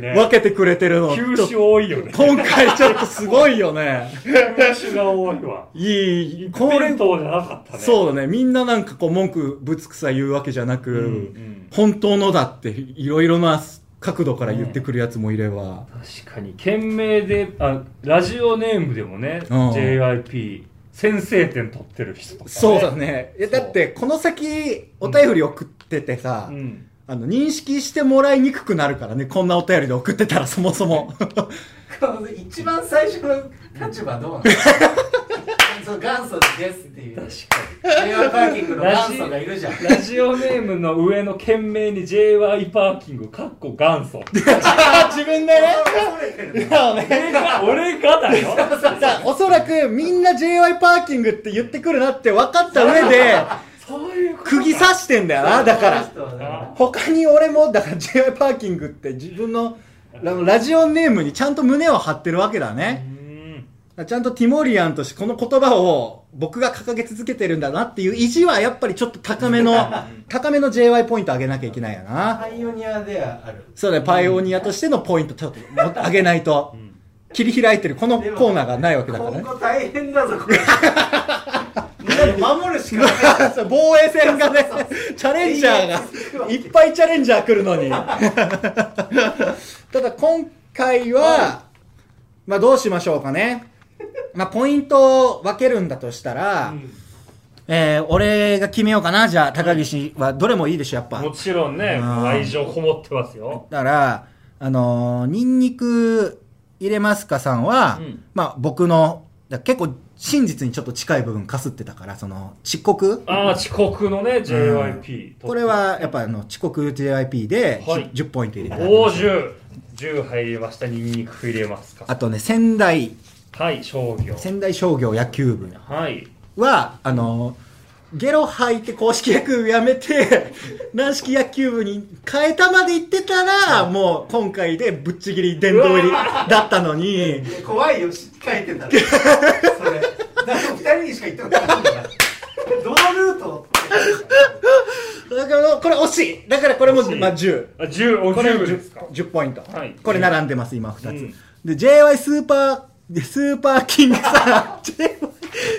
Speaker 3: ね
Speaker 2: 分けてくれてるの。
Speaker 3: 球種多いよね
Speaker 2: 今回ちょっとすごいよね。
Speaker 3: 球種が多いわ
Speaker 2: いい、これ
Speaker 3: 弁、当じゃなかったね
Speaker 2: そうだね。みんななんかこう文句ぶつくさ言うわけじゃなく、
Speaker 3: うんうん
Speaker 2: 本当のだっていろいろな角度から言ってくるやつもいれば。
Speaker 3: 確かに件名であラジオネームでもね
Speaker 2: うん
Speaker 3: JYP 先制点取ってる人とか、ね、
Speaker 2: そうだね。だって、この先、お便り送っててさ、
Speaker 3: うん
Speaker 2: あの、認識してもらいにくくなるからね、こんなお便りで送ってたら、そもそも。*laughs*
Speaker 4: 一番最初の立場はどうなの？そう元祖ですっていう。
Speaker 3: 確
Speaker 4: レアパーキングの元祖がいるじゃん。
Speaker 3: かにラジオネームの上の件名に JY パーキングかっこ元祖 *laughs*
Speaker 2: 自分でね。
Speaker 3: 俺が俺がだよ
Speaker 2: さおそらくみんな JY パーキングって言ってくるなって分かった上で、
Speaker 3: そういうこと
Speaker 2: 釘刺してんだよな、だから。
Speaker 3: あ
Speaker 2: 他に俺も、だから JY パーキングって自分のラジオネームにちゃんと胸を張ってるわけだ
Speaker 3: う
Speaker 2: ね。
Speaker 3: ん
Speaker 2: ちゃんとティモリアンとしてこの言葉を僕が掲げ続けてるんだなっていう意地はやっぱりちょっと高めの、高めの JY ポイント上げなきゃいけないよな。
Speaker 4: パイオニアではある。
Speaker 2: そうだね、パイオニアとしてのポイントちょっと上げないと
Speaker 3: う。ん
Speaker 2: 切り開いてるこのコーナーがないわけだからね
Speaker 4: 大変だぞ、これ。*laughs* 守るしかない。
Speaker 2: 防衛戦がね、チャレンジャーが、いっぱいチャレンジャー来るのに。*laughs* ただ今回は、まあどうしましょうかね。*laughs* まあポイントを分けるんだとしたら、えー、俺が決めようかな。じゃあ、高岸はどれもいいでしょ、やっぱ。
Speaker 3: もちろんね
Speaker 2: うん。
Speaker 3: 愛情こもってますよ。
Speaker 2: だから、あのーニンニク入れますかさんは、
Speaker 3: うん。
Speaker 2: まあ僕の、だ結構真実にちょっと近い部分かすってたから、その、遅刻？
Speaker 3: ああ遅刻のね JYP
Speaker 2: これはやっぱあの遅刻 JYP で
Speaker 3: はい。
Speaker 2: 10ポイント入れて
Speaker 3: おお10 10入りました。ニンニク入れますか。
Speaker 2: あとね仙台
Speaker 3: はい商業。
Speaker 2: 仙台商業野球部。
Speaker 3: はい。
Speaker 2: はあのゲロ吐いて公式野球部やめて *laughs* 軟式野球部に変えたまで行ってたらもう今回でぶっちぎり殿堂入りだったのに。
Speaker 4: 怖いよ、し書いてたら。*laughs* それ。だって二人にしか言ってもらないんだから。どのルート
Speaker 2: だからこれ惜しい。だからこれも、まあ、10
Speaker 3: あ10お
Speaker 2: これ
Speaker 3: 10ですか。
Speaker 2: 10, 10ポイント、
Speaker 3: はい。
Speaker 2: これ並んでます今2つ、
Speaker 3: うん。
Speaker 2: で JY スーパーでスーパーキングさん *laughs*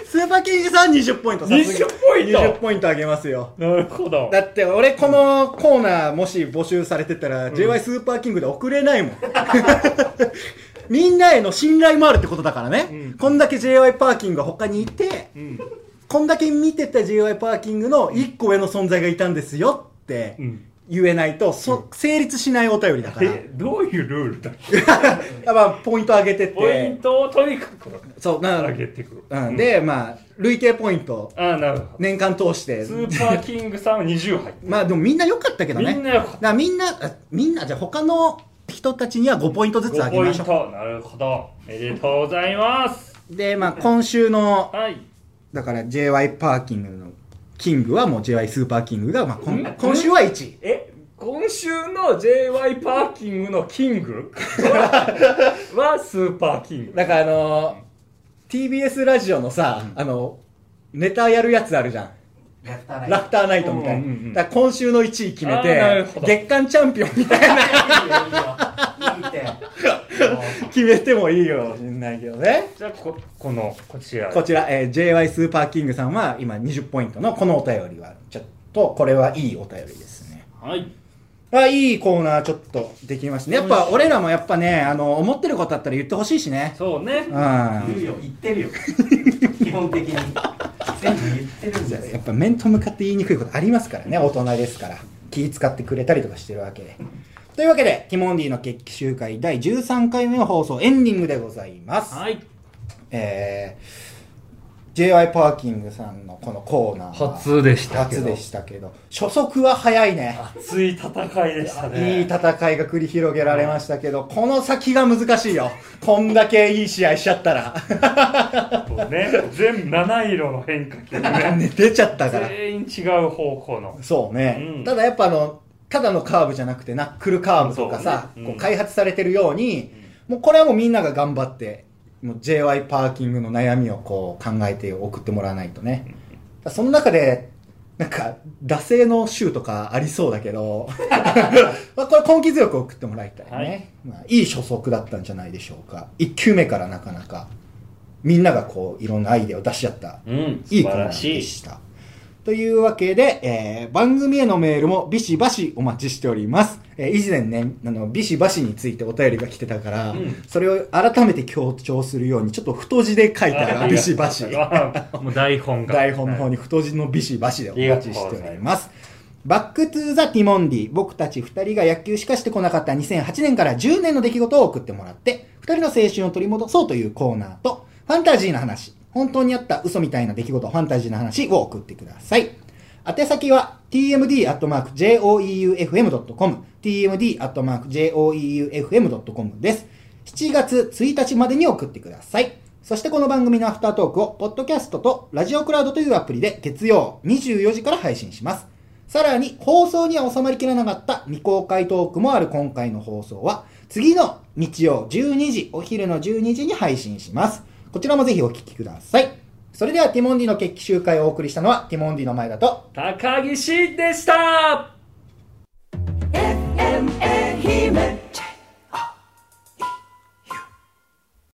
Speaker 2: スーパーキングさん20ポイントさすがに。
Speaker 3: 20ポイント
Speaker 2: ？20ポイントあげますよ。
Speaker 3: なるほど。
Speaker 2: だって俺このコーナーもし募集されてたら、JY スーパーキングで送れないもん。*laughs* みんなへの信頼もあるってことだからね、
Speaker 3: うん。
Speaker 2: こんだけ JY パーキングが他にいて
Speaker 3: うん。
Speaker 2: こんだけ見てた JY パーキングの1個上の存在がいたんですよって
Speaker 3: うん
Speaker 2: 言えないと、そ成立しないお便りだから。
Speaker 3: えどういうルールだっけ？*laughs*
Speaker 2: やっぱポイント上げてっ
Speaker 3: ポイン
Speaker 2: て、
Speaker 3: トをとにかく。
Speaker 2: そう、な
Speaker 3: 上げてく。る
Speaker 2: うん、で、まあ、累計ポイント、
Speaker 3: ああなるほど。
Speaker 2: 年間通して。
Speaker 3: ス、ーパーキングさんは20入って
Speaker 2: まあでもみんな良かったけどね。
Speaker 3: みんなよかっ
Speaker 2: だからみんな、あみんな、じゃあ他の人たちには5ポイントずつ
Speaker 3: た5ポイン
Speaker 2: 上げましょ
Speaker 3: ト。なるほど。おめでとうございます。
Speaker 2: う。で、まあ今週の、
Speaker 3: はい。
Speaker 2: だから JY パーキングのキングはもう JY スーパーキングが、まあ、今週は1位。
Speaker 3: え？今週の JY パーキングのキング？は *laughs* はスーパーキング。
Speaker 2: だからあのー TBS ラジオのさ、あの、ネタやるやつあるじゃん。
Speaker 4: ラフターナイト。
Speaker 2: ラフターナイトみたいな。
Speaker 3: うんうんうん
Speaker 2: だから今週の1位決めて、
Speaker 3: ど。
Speaker 2: 月間チャンピオンみたいな *laughs* 決めてもいいよしんないけどね。
Speaker 3: じゃあこ、この、こちら。
Speaker 2: こちら、えー JY スーパーキングさんは今20ポイントのこのお便りは、ちょっとこれはいいお便りですね。
Speaker 3: はい。
Speaker 2: あ、いいコーナーちょっとできましたね。やっぱ俺らもやっぱね、あの、思ってることあったら言ってほしいしね。
Speaker 3: そうね
Speaker 2: う。。
Speaker 4: うん言うよ言ってるよ *laughs* 基本的に全部言ってるんですよ
Speaker 2: やっぱ面と向かって言いにくいことありますからね、大人ですから。気使ってくれたりとかしてるわけで。というわけで、ティモンディの決起集会第13回目の放送エンディングでございます。
Speaker 3: はい。
Speaker 2: えー、JY パーキングさんのこのコーナーは
Speaker 3: 初でしたけど。
Speaker 2: 初でしたけど、初速は早いね。
Speaker 3: 熱い戦いでしたね。
Speaker 2: いい戦いが繰り広げられましたけど、この先が難しいよ。こんだけいい試合しちゃったら。
Speaker 3: そうね。全七色の変化球ね。*laughs*
Speaker 2: ね出ちゃったから。
Speaker 3: 全員違う方向の。
Speaker 2: そうね、
Speaker 3: うん
Speaker 2: ただやっぱあの、ただのカーブじゃなくてナックルカーブとかさ、こう開発されてるように、もうこれはもうみんなが頑張って、もう JY パーキングの悩みをこう考えて送ってもらわないとね。その中で、なんか、惰性の週とかありそうだけど、*laughs* まあこれ根気強く送ってもらいたいね。
Speaker 3: はい
Speaker 2: いまあ、いい初速だったんじゃないでしょうか。1球目からなかなか、みんながこう、いろんなアイデアを出し合った
Speaker 3: うん。
Speaker 2: いいコーナー。でした。というわけで、えー番組へのメールもビシバシお待ちしております。えー以前ね、あの、ビシバシについてお便りが来てたから、
Speaker 3: うん
Speaker 2: それを改めて強調するように、ちょっと太字で書いたら、ビシバシ。
Speaker 3: あ *laughs* もう台本が。
Speaker 2: 台本の方に太字のビシバシでお待ちしております。バックトゥーザ・ティモンディ。僕たち二人が野球しかしてこなかった2008年から10年の出来事を送ってもらって、二人の青春を取り戻そうというコーナーと、ファンタジーな話、本当にあった嘘みたいな出来事、ファンタジーな話を送ってください。宛先は tmd.joeufm.com tmd.joeufm.com です。7月1日までに送ってください。そしてこの番組のアフタートークを、ポッドキャストとラジオクラウドというアプリで月曜24時から配信します。さらに、放送には収まりきらなかった未公開トークもある今回の放送は、次の日曜12時、お昼の12時に配信します。こちらもぜひお聞きください。それでは、ティモンディの決起集会をお送りしたのは、ティモンディの前だと、
Speaker 3: 高岸でした
Speaker 1: FM 愛媛